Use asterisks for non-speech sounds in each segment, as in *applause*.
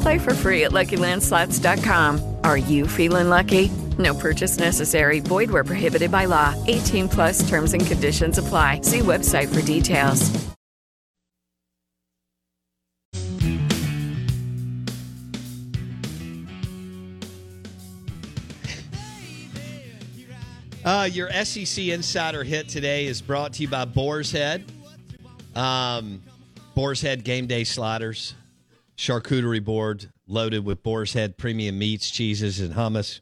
Play for free at LuckyLandSlots.com. Are you feeling lucky? No purchase necessary. Void where prohibited by law. 18 plus terms and conditions apply. See website for details. Uh, your SEC Insider hit today is brought to you by Boar's Head. Um, Boar's Head game day sliders, charcuterie board loaded with Boar's Head premium meats, cheeses, and hummus.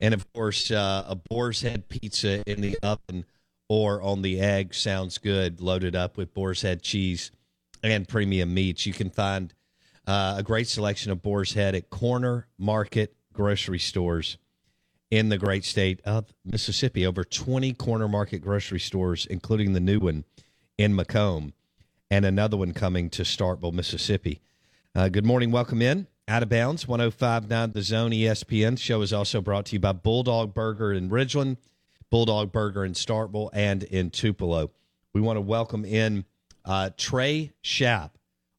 And of course, uh, a Boar's Head pizza in the oven or on the egg sounds good, loaded up with Boar's Head cheese and premium meats. You can find uh, a great selection of Boar's Head at Corner Market grocery stores in the great state of Mississippi. Over 20 corner market grocery stores, including the new one in McComb, and another one coming to Starkville, Mississippi. Uh, good morning. Welcome in. Out of bounds, 1059 The Zone ESPN. The show is also brought to you by Bulldog Burger in Ridgeland, Bulldog Burger in Starkville, and in Tupelo. We want to welcome in uh, Trey Schaap,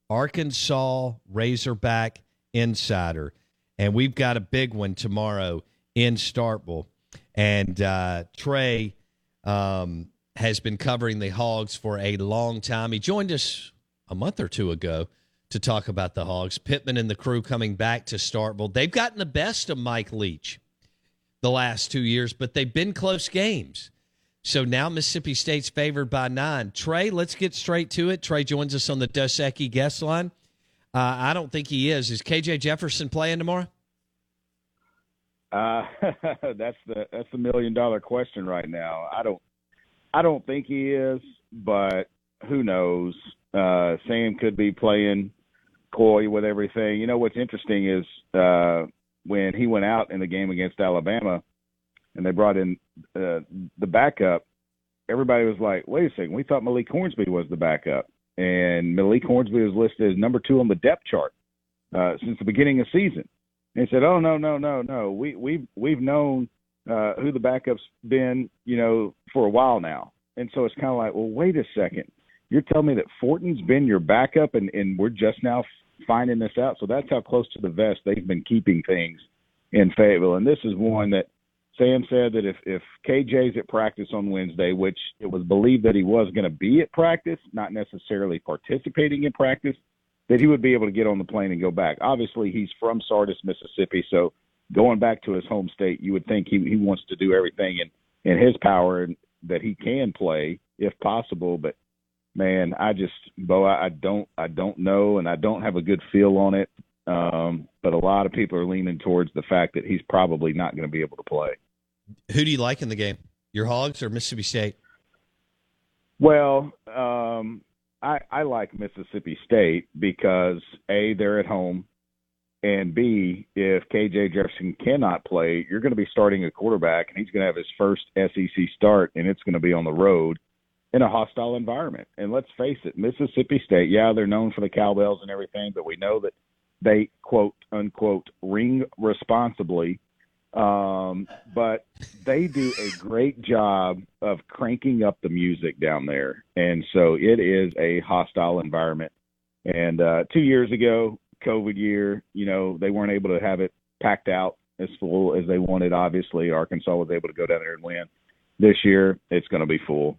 Arkansas Razorback Insider. And we've got a big one tomorrow in Starkville. And uh, Trey um, has been covering the Hogs for a long time. He joined us a month or two ago to talk about the Hogs. Pittman and the crew coming back to Starkville. They've gotten the best of Mike Leach the last two years, but they've been close games. So now Mississippi State's favored by nine. Trey, let's get straight to it. Trey joins us on the Dos Equis guest line. Uh, I don't think he is. Is KJ Jefferson playing tomorrow? Uh, *laughs* that's the that's the million dollar question right now. I don't I don't think he is, but who knows? Uh, Sam could be playing coy with everything. You know what's interesting is uh, when he went out in the game against Alabama, and they brought in uh, the backup. Everybody was like, "Wait a second, we thought Malik Hornsby was the backup," and Malik Hornsby was listed as number two on the depth chart uh, since the beginning of season. And he said, "Oh no, no, no, no. We we've we've known uh, who the backup's been, you know, for a while now." And so it's kind of like, well, wait a second. You're telling me that Fortin's been your backup, and and we're just now finding this out. So that's how close to the vest they've been keeping things in Fayetteville. And this is one that Sam said that if if KJ's at practice on Wednesday, which it was believed that he was going to be at practice, not necessarily participating in practice, that he would be able to get on the plane and go back. Obviously, he's from Sardis, Mississippi, so going back to his home state, you would think he he wants to do everything in in his power and that he can play if possible. But man, I just Bo, I, I don't I don't know, and I don't have a good feel on it. Um, but a lot of people are leaning towards the fact that he's probably not going to be able to play. Who do you like in the game? Your Hogs or Mississippi State? Well, um, I, I like Mississippi State because a they're at home, and b if KJ Jefferson cannot play, you're going to be starting a quarterback, and he's going to have his first SEC start, and it's going to be on the road in a hostile environment. And let's face it, Mississippi State, yeah, they're known for the cowbells and everything, but we know that they quote unquote ring responsibly. Um, but they do a great job of cranking up the music down there, and so it is a hostile environment. And uh, two years ago, COVID year, you know, they weren't able to have it packed out as full as they wanted. Obviously, Arkansas was able to go down there and win. This year, it's going to be full,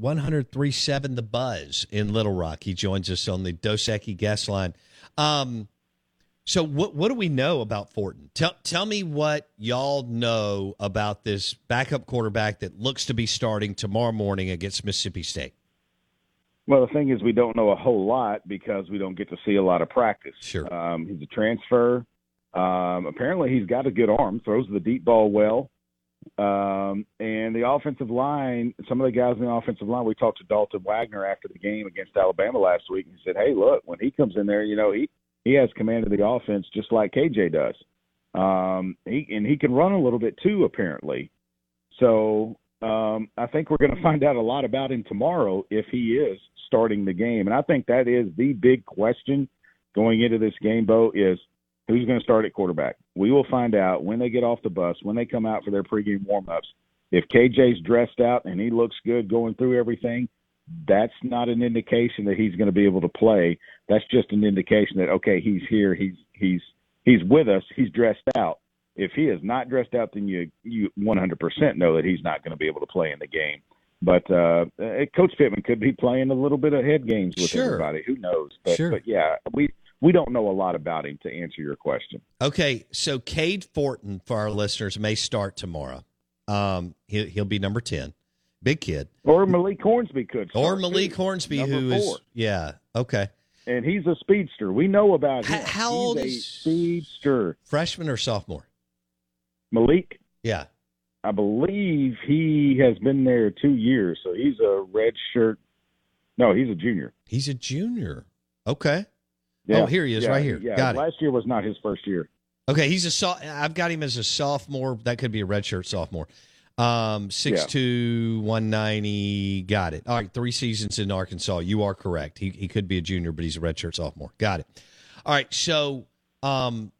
103.7 The Buzz in Little Rock. He joins us on the Dos Equis guest line. Um, so what what do we know about Fortin? Tell tell me what y'all know about this backup quarterback that looks to be starting tomorrow morning against Mississippi State. Well, the thing is, we don't know a whole lot because we don't get to see a lot of practice. Sure. Um, he's a transfer. Um, apparently, he's got a good arm, throws the deep ball well. Um, and the offensive line, some of the guys in the offensive line, we talked to Dalton Wagner after the game against Alabama last week and he said, Hey, look, when he comes in there, you know, he, he has command of the offense just like KJ does. Um, he, and he can run a little bit too, apparently. So, um, I think we're going to find out a lot about him tomorrow if he is starting the game. And I think that is the big question going into this game, Bo, is who's going to start at quarterback. We will find out when they get off the bus, when they come out for their pregame warm-ups. If KJ's dressed out and he looks good going through everything, that's not an indication that he's going to be able to play. That's just an indication that okay, he's here, he's he's he's with us, he's dressed out. If he is not dressed out, then you you 100% know that he's not going to be able to play in the game. But uh, Coach Pittman could be playing a little bit of head games with Sure. everybody. Who knows? But, Sure. but yeah, we we don't know a lot about him to answer your question. Okay, so Cade Fortin for our listeners may start tomorrow. Um, he'll, he'll be number ten, big kid, Or Malik Hornsby could. or Malik too. Hornsby, Number who is four. yeah, okay, and he's a speedster. We know about him. How he's old is- speedster? freshman or sophomore? Malik, Yeah, I believe he has been there two years, so he's a red shirt. No, he's a junior. he's a junior. Okay, Yeah. Oh, here he is, Yeah, right here. Yeah, Got it. last year was not his first year. okay, he's a so- I've got him as a sophomore. That could be a redshirt sophomore. Um, six two, one ninety. Got it. All right, three seasons in Arkansas. You are correct. He he could be a junior, but he's a redshirt sophomore. Got it. All right, so um,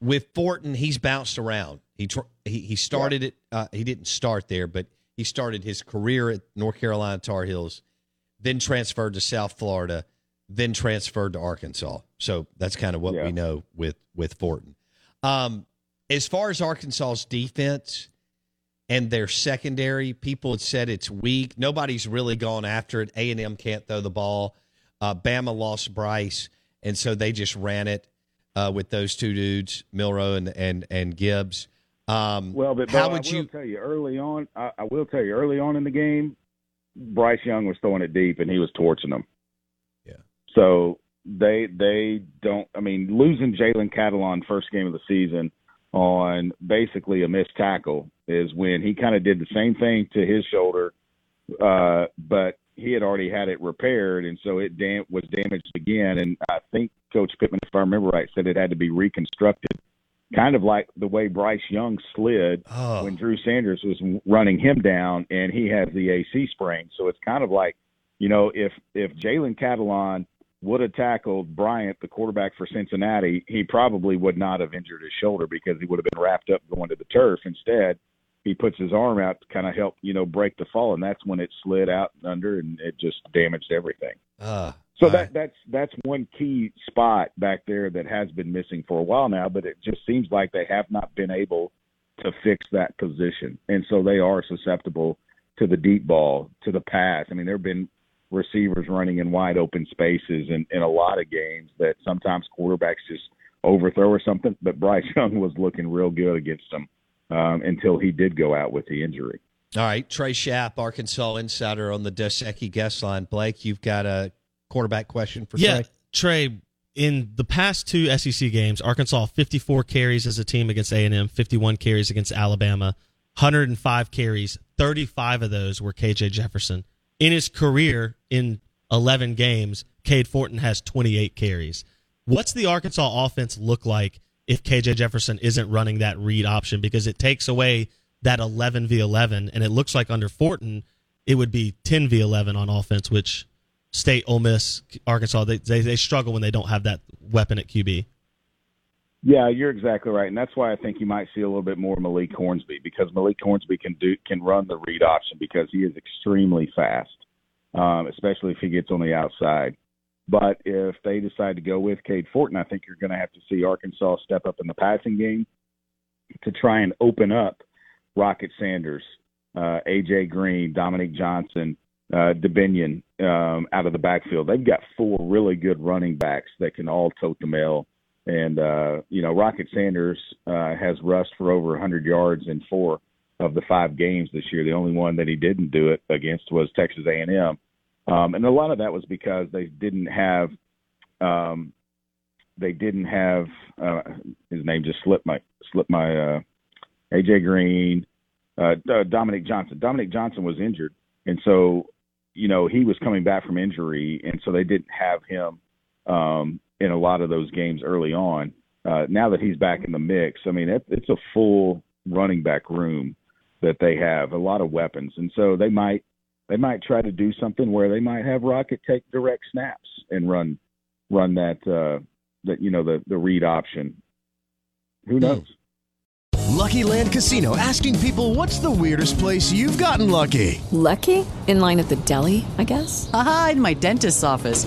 with Fortin, he's bounced around. He tr- he, he started it. Uh, he didn't start there, but he started his career at North Carolina Tar Heels, then transferred to South Florida, then transferred to Arkansas. So that's kind of what Yeah. we know with with Fortin. Um, as far as Arkansas's defense and their secondary, people had said it's weak. Nobody's really gone after it. A and M can't throw the ball. Uh, Bama lost Bryce, and so they just ran it uh, with those two dudes, Milroe and and and Gibbs. Um, Well, but how Bo, would I will you? tell you early on? I, I will tell you early on in the game, Bryce Young was throwing it deep and he was torching them. So they they don't. I mean, losing Jalen Catalon first game of the season on basically a missed tackle is when he kind of did the same thing to his shoulder uh, but he had already had it repaired, and so it dam- was damaged again. And I think Coach Pittman, if I remember right, said it had to be reconstructed, kind of like the way Bryce Young slid Oh. when Drew Sanders was running him down, and he has the AC sprain. So it's kind of like, you know, if if Jalen Catalon would have tackled Bryant, the quarterback for Cincinnati, he probably would not have injured his shoulder because he would have been wrapped up going to the turf. Instead, he puts his arm out to kind of help, you know, break the fall, and that's when it slid out under, and it just damaged everything. Uh, So that right. that's that's one key spot back there that has been missing for a while now, but it just seems like they have not been able to fix that position, and so they are susceptible to the deep ball, to the pass. I mean, there have been receivers running in wide open spaces in, in a lot of games that sometimes quarterbacks just overthrow or something. But Bryce *laughs* Young was looking real good against them um, until he did go out with the injury. All right, Trey Schaap, Arkansas insider on the Dos Equis guest line. Blake, you've got a quarterback question for yeah, Trey. Trey. In the past two SEC games, Arkansas 54 carries as a team against A&M, 51 carries against Alabama, 105 carries. 35 of those were KJ Jefferson. In his career, in 11 games, Cade Fortin has 28 carries. What's the Arkansas offense look like if KJ Jefferson isn't running that read option? Because it takes away that 11 v 11, and it looks like under Fortin, it would be 10 v 11 on offense, which State, Ole Miss, Arkansas, they, they they struggle when they don't have that weapon at QB. Yeah, you're exactly right, and that's why I think you might see a little bit more Malik Hornsby because Malik Hornsby can do can run the read option because he is extremely fast, um, especially if he gets on the outside. But if they decide to go with Cade Fortin, I think you're going to have to see Arkansas step up in the passing game to try and open up Rocket Sanders, uh, AJ Green, Dominic Johnson, uh, Dubinion um, out of the backfield. They've got four really good running backs that can all tote the mail. And uh, you know, Rocket Sanders uh, has rushed for over 100 yards in four of the five games this year. The only one that he didn't do it against was Texas A&M, um, and a lot of that was because they didn't have um, they didn't have uh, his name just slipped my slipped my uh, AJ Green, uh, uh, Dominic Johnson. Dominic Johnson was injured, and so you know he was coming back from injury, and so they didn't have him um, in a lot of those games early on. Uh, now that he's back in the mix, I mean it, it's a full running back room that they have, a lot of weapons, and so they might they might try to do something where they might have Rocket take direct snaps and run run that uh, that you know the the read option. Who knows? Lucky Land Casino asking people what's the weirdest place you've gotten lucky? Lucky? In line at the deli, I guess? Aha, in my dentist's office.